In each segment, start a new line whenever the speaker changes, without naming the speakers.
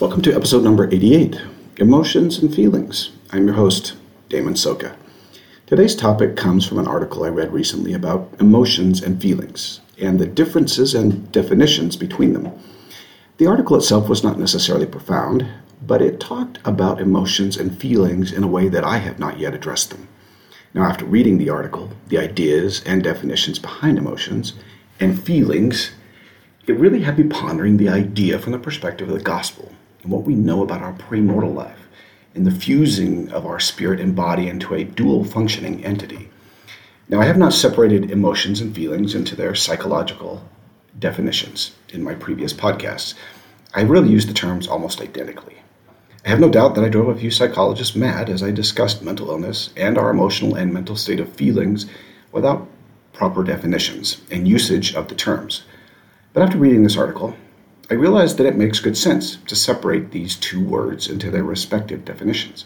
Welcome to episode number 88 Emotions and Feelings. I'm your host, Damon Soka. Today's topic comes from an article I read recently about emotions and feelings and the differences and definitions between them. The article itself was not necessarily profound, but it talked about emotions and feelings in a way that I have not yet addressed them. Now, after reading the article, the ideas and definitions behind emotions and feelings, it really had me pondering the idea from the perspective of the gospel and what we know about our premortal life and the fusing of our spirit and body into a dual functioning entity. Now, I have not separated emotions and feelings into their psychological definitions in my previous podcasts. I really use the terms almost identically. I have no doubt that I drove a few psychologists mad as I discussed mental illness and our emotional and mental state of feelings without proper definitions and usage of the terms. But after reading this article, I realized that it makes good sense to separate these two words into their respective definitions,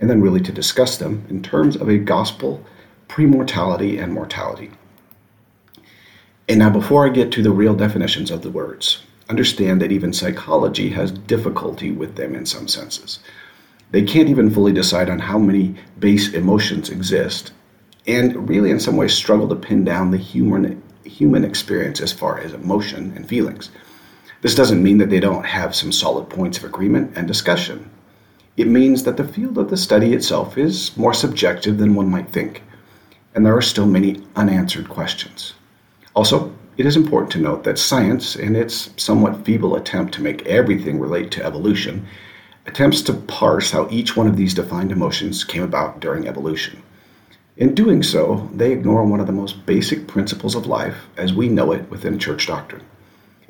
and then really to discuss them in terms of a gospel premortality and mortality. And now, before I get to the real definitions of the words, understand that even psychology has difficulty with them in some senses. They can't even fully decide on how many base emotions exist, and really, in some ways, struggle to pin down the human, human experience as far as emotion and feelings. This doesn't mean that they don't have some solid points of agreement and discussion. It means that the field of the study itself is more subjective than one might think, and there are still many unanswered questions. Also, it is important to note that science, in its somewhat feeble attempt to make everything relate to evolution, attempts to parse how each one of these defined emotions came about during evolution. In doing so, they ignore one of the most basic principles of life as we know it within church doctrine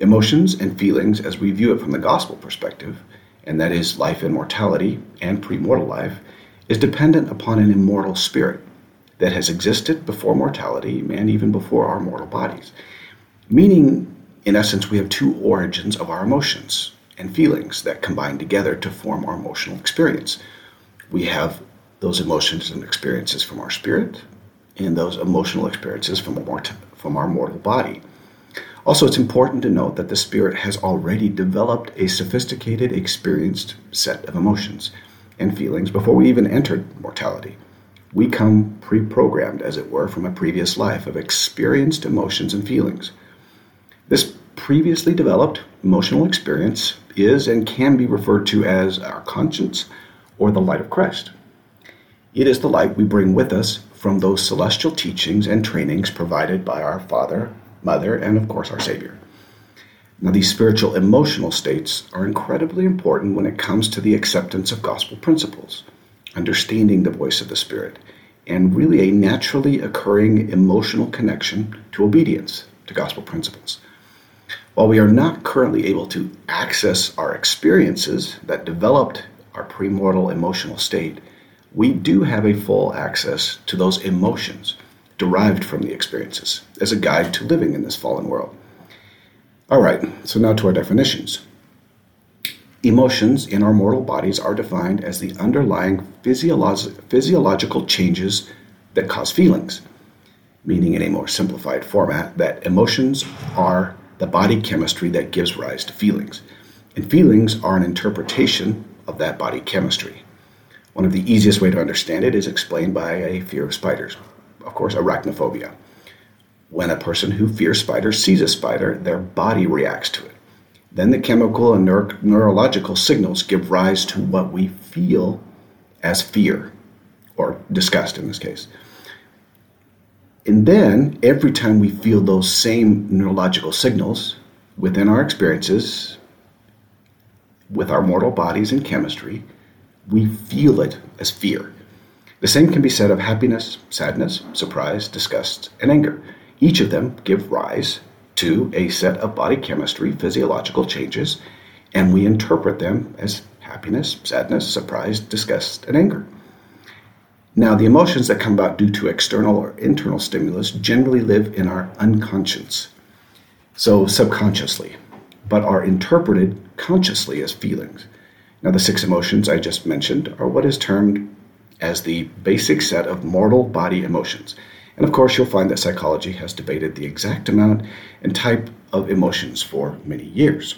Emotions and feelings, as we view it from the gospel perspective, and that is life and mortality and premortal life, is dependent upon an immortal spirit that has existed before mortality and even before our mortal bodies. Meaning, in essence, we have two origins of our emotions and feelings that combine together to form our emotional experience. We have those emotions and experiences from our spirit, and those emotional experiences from, from our mortal body. Also, it's important to note that the spirit has already developed a sophisticated, experienced set of emotions and feelings before we even entered mortality. We come pre programmed, as it were, from a previous life of experienced emotions and feelings. This previously developed emotional experience is and can be referred to as our conscience or the light of Christ. It is the light we bring with us from those celestial teachings and trainings provided by our Father Mother, and of course our Savior. Now, these spiritual emotional states are incredibly important when it comes to the acceptance of gospel principles, understanding the voice of the Spirit, and really a naturally occurring emotional connection to obedience to gospel principles. While we are not currently able to access our experiences that developed our premortal emotional state, we do have a full access to those emotions derived from the experiences as a guide to living in this fallen world. All right, so now to our definitions. Emotions in our mortal bodies are defined as the underlying physiolog- physiological changes that cause feelings, meaning in a more simplified format that emotions are the body chemistry that gives rise to feelings, and feelings are an interpretation of that body chemistry. One of the easiest way to understand it is explained by a fear of spiders of course, arachnophobia. When a person who fears spiders sees a spider, their body reacts to it. Then the chemical and neuro- neurological signals give rise to what we feel as fear, or disgust in this case. And then, every time we feel those same neurological signals within our experiences, with our mortal bodies and chemistry, we feel it as fear. The same can be said of happiness, sadness, surprise, disgust, and anger. Each of them give rise to a set of body chemistry, physiological changes, and we interpret them as happiness, sadness, surprise, disgust, and anger. Now, the emotions that come about due to external or internal stimulus generally live in our unconscious, so subconsciously, but are interpreted consciously as feelings. Now, the six emotions I just mentioned are what is termed as the basic set of mortal body emotions. And of course, you'll find that psychology has debated the exact amount and type of emotions for many years.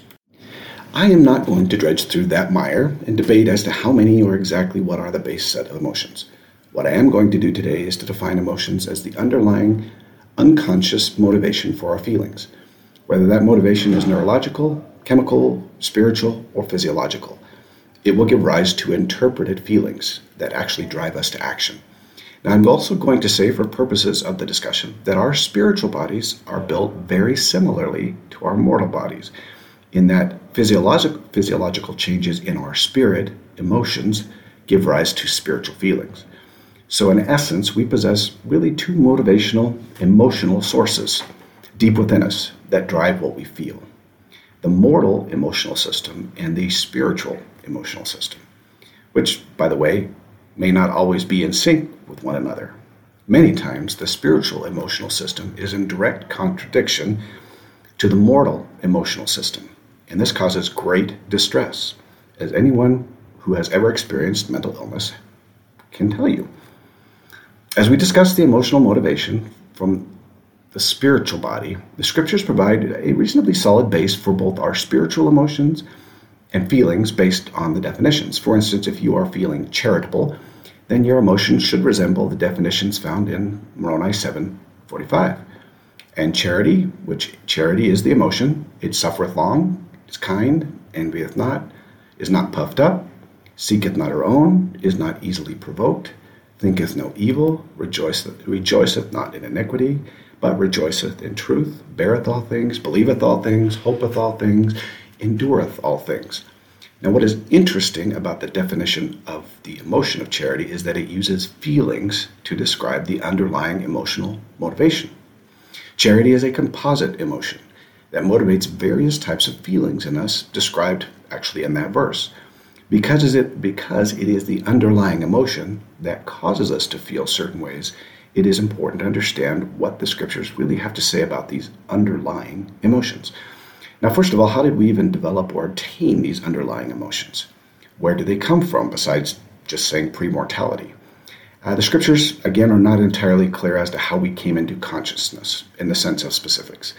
I am not going to dredge through that mire and debate as to how many or exactly what are the base set of emotions. What I am going to do today is to define emotions as the underlying unconscious motivation for our feelings, whether that motivation is neurological, chemical, spiritual, or physiological. It will give rise to interpreted feelings that actually drive us to action. Now, I'm also going to say, for purposes of the discussion, that our spiritual bodies are built very similarly to our mortal bodies in that physiological, physiological changes in our spirit, emotions, give rise to spiritual feelings. So, in essence, we possess really two motivational, emotional sources deep within us that drive what we feel the mortal emotional system and the spiritual emotional system, which, by the way, may not always be in sync with one another. Many times, the spiritual emotional system is in direct contradiction to the mortal emotional system and this causes great distress, as anyone who has ever experienced mental illness can tell you. As we discuss the emotional motivation from the spiritual body, the scriptures provide a reasonably solid base for both our spiritual emotions and feelings based on the definitions. For instance, if you are feeling charitable, then your emotions should resemble the definitions found in Moroni 7:45. And charity, which charity is the emotion, it suffereth long, is kind, envieth not, is not puffed up, seeketh not her own, is not easily provoked, thinketh no evil, rejoiceth, rejoiceth not in iniquity, but rejoiceth in truth, beareth all things, believeth all things, hopeth all things, endureth all things. Now, what is interesting about the definition of the emotion of charity is that it uses feelings to describe the underlying emotional motivation. Charity is a composite emotion that motivates various types of feelings in us described actually in that verse. Because it, because it is the underlying emotion that causes us to feel certain ways, it is important to understand what the scriptures really have to say about these underlying emotions. Now, first of all, how did we even develop or attain these underlying emotions? Where do they come from besides just saying pre-mortality? Uh, the scriptures, again, are not entirely clear as to how we came into consciousness in the sense of specifics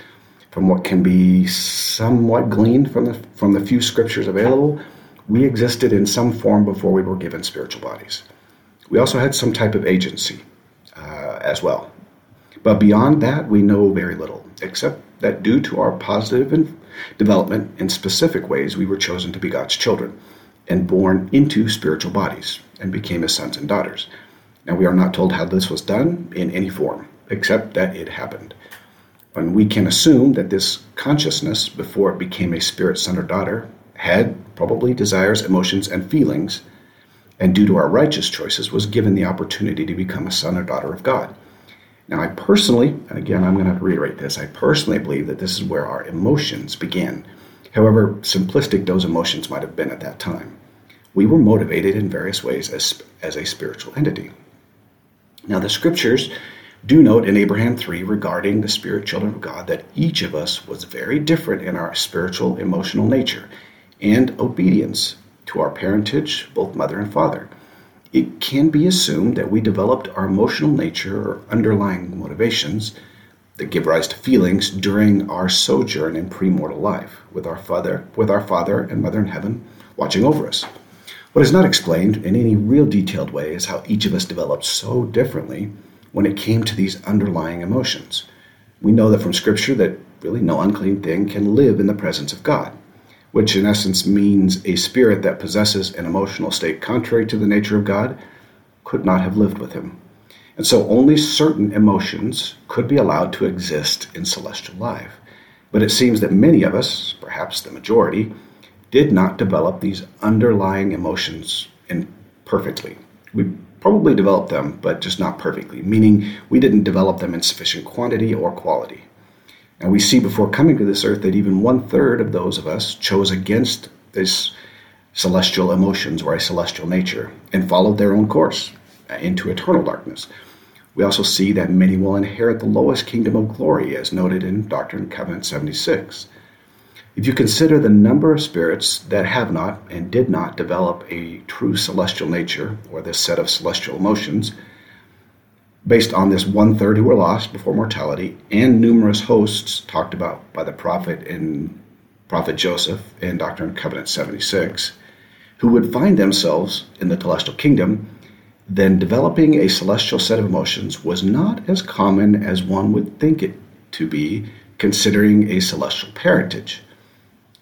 from what can be somewhat gleaned from the, from the few scriptures available, we existed in some form before we were given spiritual bodies. We also had some type of agency uh, as well. But beyond that, we know very little, except that due to our positive development in specific ways, we were chosen to be God's children and born into spiritual bodies and became his sons and daughters. Now, we are not told how this was done in any form, except that it happened. And we can assume that this consciousness, before it became a spirit son or daughter, had probably desires, emotions, and feelings, and due to our righteous choices, was given the opportunity to become a son or daughter of God. Now, I personally, and again, I'm going to reiterate this, I personally believe that this is where our emotions begin, however simplistic those emotions might have been at that time. We were motivated in various ways as, as a spiritual entity. Now, the scriptures do note in Abraham 3 regarding the spirit children of God that each of us was very different in our spiritual, emotional nature and obedience to our parentage, both mother and father. It can be assumed that we developed our emotional nature or underlying motivations that give rise to feelings during our sojourn in premortal life with our father with our father and mother in heaven watching over us. What is not explained in any real detailed way is how each of us developed so differently when it came to these underlying emotions. We know that from Scripture that really no unclean thing can live in the presence of God, which in essence means a spirit that possesses an emotional state contrary to the nature of God could not have lived with him. And so only certain emotions could be allowed to exist in celestial life. But it seems that many of us, perhaps the majority, did not develop these underlying emotions in perfectly. We probably developed them, but just not perfectly, meaning we didn't develop them in sufficient quantity or quality. And we see before coming to this earth that even one third of those of us chose against this celestial emotions or a celestial nature and followed their own course into eternal darkness. We also see that many will inherit the lowest kingdom of glory, as noted in Doctrine and Covenant 76. If you consider the number of spirits that have not and did not develop a true celestial nature, or this set of celestial emotions, based on this one third who were lost before mortality, and numerous hosts talked about by the prophet in Prophet Joseph in Doctrine and Covenant 76, who would find themselves in the celestial kingdom, then developing a celestial set of emotions was not as common as one would think it to be, considering a celestial parentage,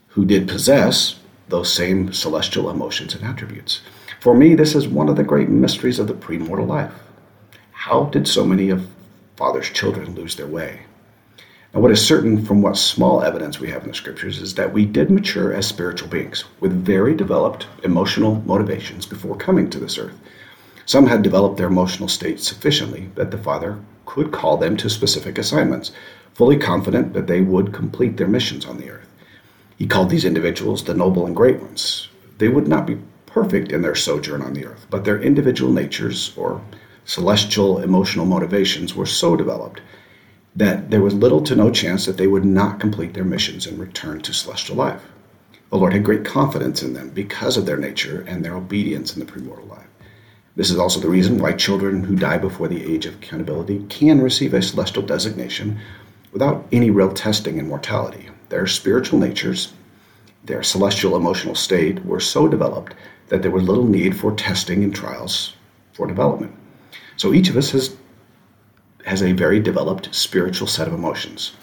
who did possess those same celestial emotions and attributes. For me, this is one of the great mysteries of the premortal life. How did so many of Father's children lose their way? Now, what is certain from what small evidence we have in the scriptures is that we did mature as spiritual beings with very developed emotional motivations before coming to this earth. Some had developed their emotional state sufficiently that the Father could call them to specific assignments, fully confident that they would complete their missions on the earth. He called these individuals the noble and great ones. They would not be perfect in their sojourn on the earth, but their individual natures or celestial emotional motivations were so developed that there was little to no chance that they would not complete their missions and return to celestial life. The Lord had great confidence in them because of their nature and their obedience in the premortal life. This is also the reason why children who die before the age of accountability can receive a celestial designation without any real testing in mortality. Their spiritual natures, their celestial emotional state were so developed that there was little need for testing and trials for development. So each of us has has a very developed spiritual set of emotions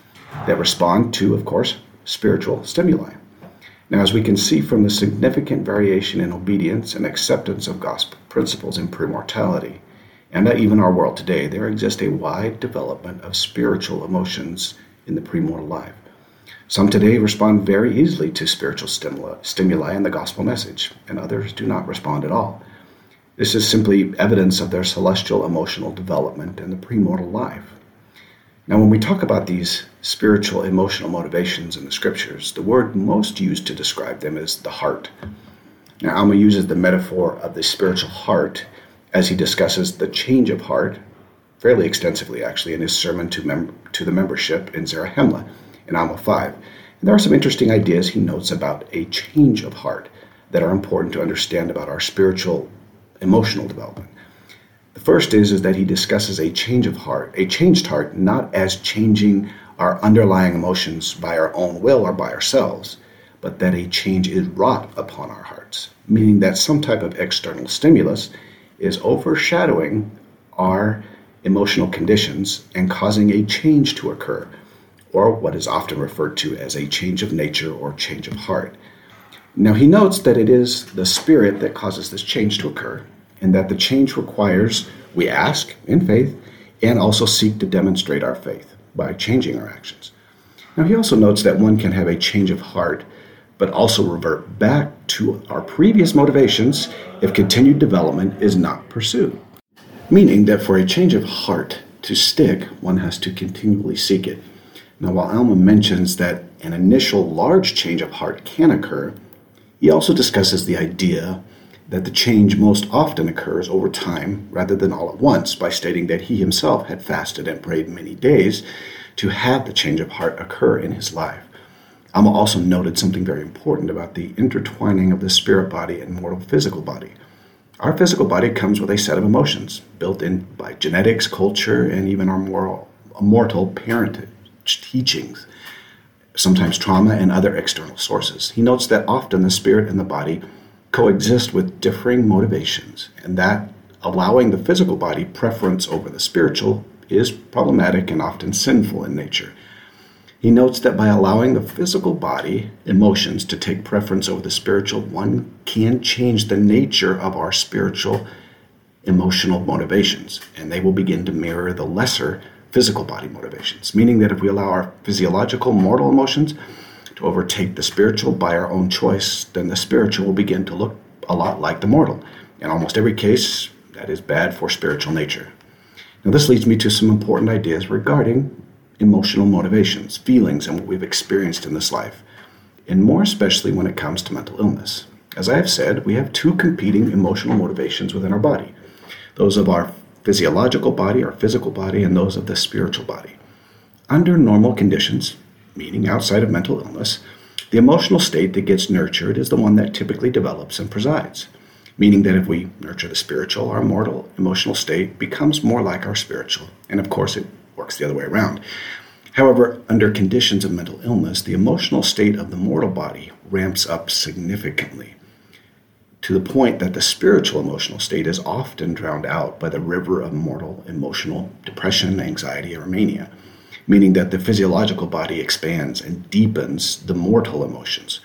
that respond to, of course, spiritual stimuli. Now, as we can see from the significant variation in obedience and acceptance of gospel principles in premortality, and even our world today, there exists a wide development of spiritual emotions in the premortal life. Some today respond very easily to spiritual stimuli, stimuli in the gospel message, and others do not respond at all. This is simply evidence of their celestial emotional development in the premortal life. Now, when we talk about these spiritual emotional motivations in the scriptures, the word most used to describe them is the heart. Now, Alma uses the metaphor of the spiritual heart as he discusses the change of heart fairly extensively, actually, in his sermon to, mem- to the membership in Zarahemla in Alma 5. And there are some interesting ideas he notes about a change of heart that are important to understand about our spiritual emotional development. The first is, is that he discusses a change of heart, a changed heart, not as changing our underlying emotions by our own will or by ourselves, but that a change is wrought upon our hearts, meaning that some type of external stimulus is overshadowing our emotional conditions and causing a change to occur, or what is often referred to as a change of nature or change of heart. Now, he notes that it is the Spirit that causes this change to occur, and that the change requires we ask in faith and also seek to demonstrate our faith by changing our actions. Now, he also notes that one can have a change of heart, but also revert back to our previous motivations if continued development is not pursued. Meaning that for a change of heart to stick, one has to continually seek it. Now, while Alma mentions that an initial large change of heart can occur, he also discusses the idea that the change most often occurs over time rather than all at once by stating that he himself had fasted and prayed many days to have the change of heart occur in his life. Alma also noted something very important about the intertwining of the spirit body and mortal physical body. Our physical body comes with a set of emotions built in by genetics, culture, and even our moral, mortal parentage teachings sometimes trauma, and other external sources. He notes that often the spirit and the body coexist with differing motivations, and that allowing the physical body preference over the spiritual is problematic and often sinful in nature. He notes that by allowing the physical body emotions to take preference over the spiritual, one can change the nature of our spiritual emotional motivations, and they will begin to mirror the lesser physical body motivations, meaning that if we allow our physiological mortal emotions to overtake the spiritual by our own choice, then the spiritual will begin to look a lot like the mortal. In almost every case, that is bad for spiritual nature. Now, this leads me to some important ideas regarding emotional motivations, feelings, and what we've experienced in this life, and more especially when it comes to mental illness. As I have said, we have two competing emotional motivations within our body those of our physiological body, our physical body, and those of the spiritual body. Under normal conditions, meaning outside of mental illness, the emotional state that gets nurtured is the one that typically develops and presides. Meaning that if we nurture the spiritual, our mortal emotional state becomes more like our spiritual. And of course, it works the other way around. However, under conditions of mental illness, the emotional state of the mortal body ramps up significantly to the point that the spiritual emotional state is often drowned out by the river of mortal emotional depression, anxiety, or mania, meaning that the physiological body expands and deepens the mortal emotions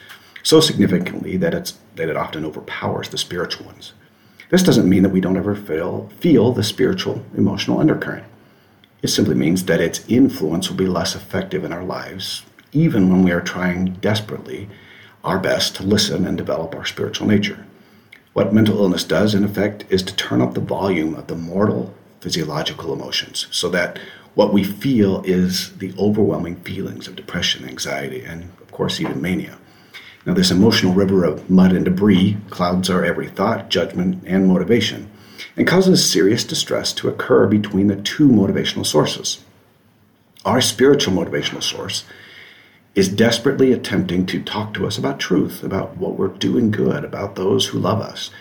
so significantly that, it's, that it often overpowers the spiritual ones. This doesn't mean that we don't ever feel, feel the spiritual emotional undercurrent. It simply means that its influence will be less effective in our lives, even when we are trying desperately our best to listen and develop our spiritual nature. What mental illness does, in effect, is to turn up the volume of the mortal physiological emotions so that what we feel is the overwhelming feelings of depression, anxiety, and, of course, even mania. Now, this emotional river of mud and debris clouds our every thought, judgment, and motivation, and causes serious distress to occur between the two motivational sources. Our spiritual motivational source is desperately attempting to talk to us about truth, about what we're doing good, about those who love us,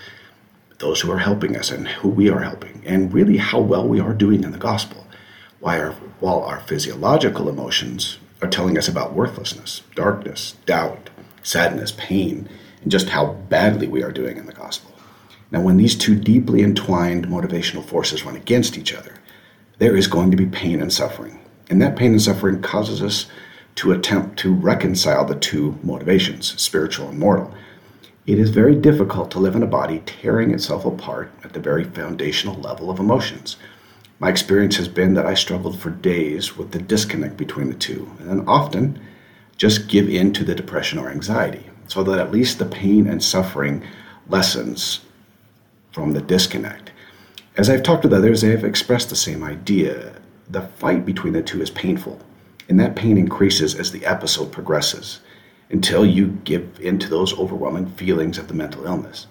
those who are helping us, and who we are helping, and really how well we are doing in the gospel. While our physiological emotions are telling us about worthlessness, darkness, doubt, sadness, pain, and just how badly we are doing in the gospel. Now, when these two deeply entwined motivational forces run against each other, there is going to be pain and suffering. And that pain and suffering causes us to attempt to reconcile the two motivations, spiritual and mortal. It is very difficult to live in a body tearing itself apart at the very foundational level of emotions. My experience has been that I struggled for days with the disconnect between the two, and then often just give in to the depression or anxiety, so that at least the pain and suffering lessens from the disconnect. As I've talked with others, they have expressed the same idea. The fight between the two is painful and that pain increases as the episode progresses until you give in to those overwhelming feelings of the mental illness.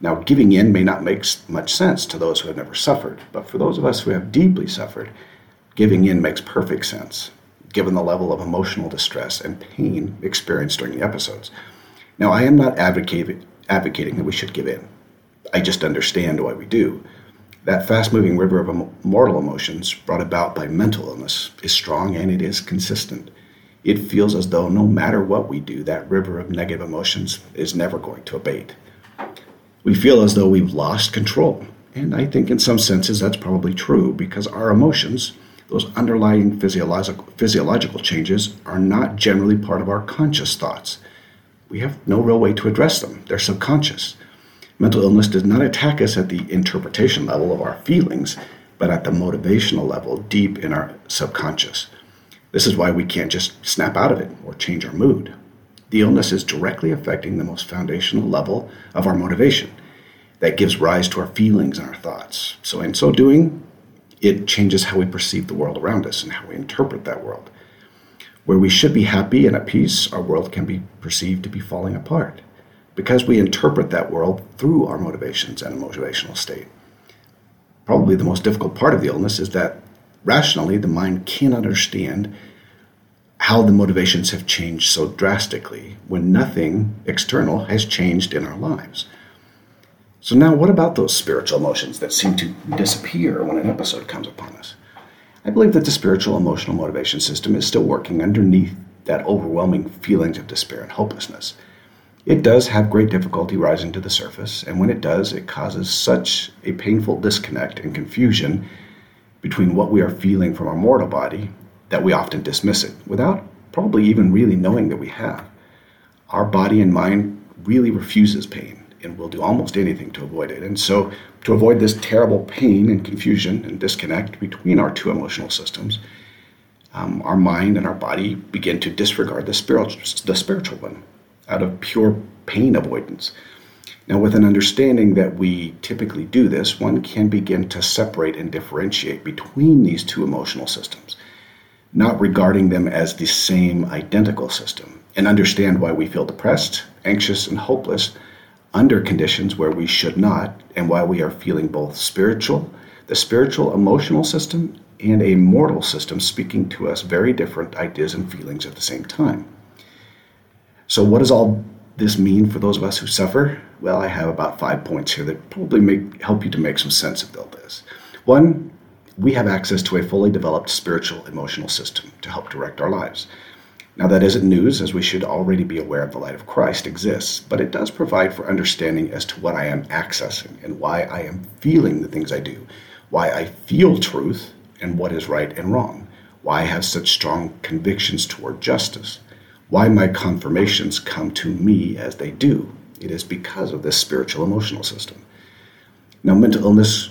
Now, giving in may not make much sense to those who have never suffered, but for those of us who have deeply suffered, giving in makes perfect sense, given the level of emotional distress and pain experienced during the episodes. Now, I am not advocating, advocating that we should give in. I just understand why we do. That fast moving river of mortal emotions brought about by mental illness is strong and it is consistent. It feels as though no matter what we do, that river of negative emotions is never going to abate. We feel as though we've lost control. And I think in some senses that's probably true because our emotions, those underlying physiological, physiological changes, are not generally part of our conscious thoughts. We have no real way to address them, they're subconscious. Mental illness does not attack us at the interpretation level of our feelings, but at the motivational level deep in our subconscious. This is why we can't just snap out of it or change our mood. The illness is directly affecting the most foundational level of our motivation that gives rise to our feelings and our thoughts. So, in so doing, it changes how we perceive the world around us and how we interpret that world. Where we should be happy and at peace, our world can be perceived to be falling apart because we interpret that world through our motivations and a motivational state. Probably the most difficult part of the illness is that rationally the mind can't understand how the motivations have changed so drastically when nothing external has changed in our lives. So, now what about those spiritual emotions that seem to disappear when an episode comes upon us? I believe that the spiritual emotional motivation system is still working underneath that overwhelming feelings of despair and hopelessness. It does have great difficulty rising to the surface, and when it does, it causes such a painful disconnect and confusion between what we are feeling from our mortal body that we often dismiss it without probably even really knowing that we have. Our body and mind really refuses pain and will do almost anything to avoid it. And so, to avoid this terrible pain and confusion and disconnect between our two emotional systems, um, our mind and our body begin to disregard the spiritual, the spiritual one out of pure pain avoidance. Now, with an understanding that we typically do this, one can begin to separate and differentiate between these two emotional systems, not regarding them as the same identical system, and understand why we feel depressed, anxious, and hopeless under conditions where we should not, and why we are feeling both spiritual, the spiritual emotional system, and a mortal system speaking to us very different ideas and feelings at the same time. So, what does all this mean for those of us who suffer? Well, I have about five points here that probably help you to make some sense of all this. One, we have access to a fully developed spiritual emotional system to help direct our lives. Now, that isn't news, as we should already be aware of the light of Christ exists, but it does provide for understanding as to what I am accessing and why I am feeling the things I do, why I feel truth and what is right and wrong, why I have such strong convictions toward justice, why my confirmations come to me as they do. It is because of this spiritual emotional system. Now, mental illness,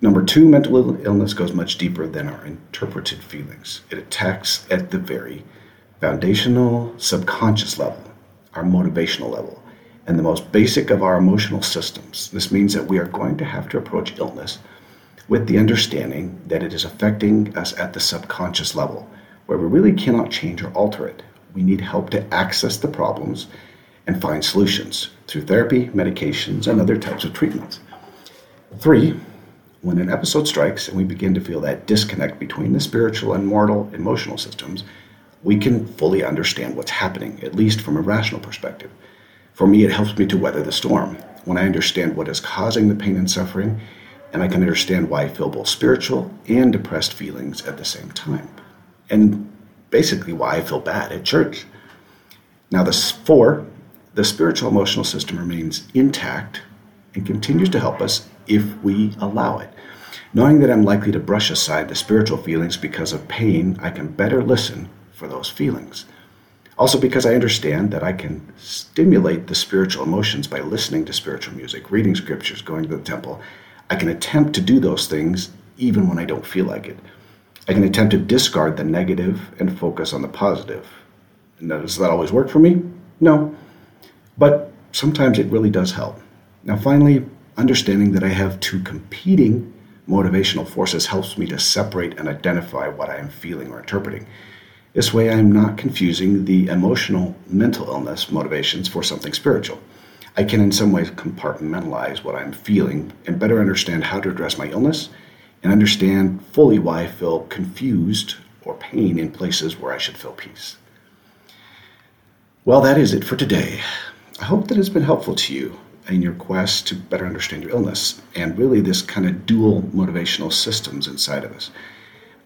number two, mental illness goes much deeper than our interpreted feelings. It attacks at the very foundational subconscious level, our motivational level, and the most basic of our emotional systems. This means that we are going to have to approach illness with the understanding that it is affecting us at the subconscious level, where we really cannot change or alter it. We need help to access the problems and find solutions through therapy, medications, and other types of treatments. Three, when an episode strikes and we begin to feel that disconnect between the spiritual and mortal emotional systems, we can fully understand what's happening, at least from a rational perspective. For me, it helps me to weather the storm. When I understand what is causing the pain and suffering, and I can understand why I feel both spiritual and depressed feelings at the same time. And basically, why I feel bad at church. Now, this four, the spiritual emotional system remains intact and continues to help us if we allow it. Knowing that I'm likely to brush aside the spiritual feelings because of pain, I can better listen for those feelings. Also, because I understand that I can stimulate the spiritual emotions by listening to spiritual music, reading scriptures, going to the temple, I can attempt to do those things even when I don't feel like it. I can attempt to discard the negative and focus on the positive. And does that always work for me? No. But sometimes it really does help. Now, finally, understanding that I have two competing motivational forces helps me to separate and identify what I am feeling or interpreting. This way, I'm not confusing the emotional mental illness motivations for something spiritual. I can, in some ways, compartmentalize what I'm feeling and better understand how to address my illness and understand fully why I feel confused or pain in places where I should feel peace. Well, that is it for today. I hope that it's been helpful to you in your quest to better understand your illness and really this kind of dual motivational systems inside of us.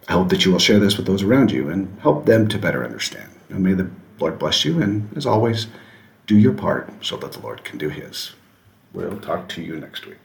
I hope that you will share this with those around you and help them to better understand. And may the Lord bless you, and as always, do your part so that the Lord can do his. We'll talk to you next week.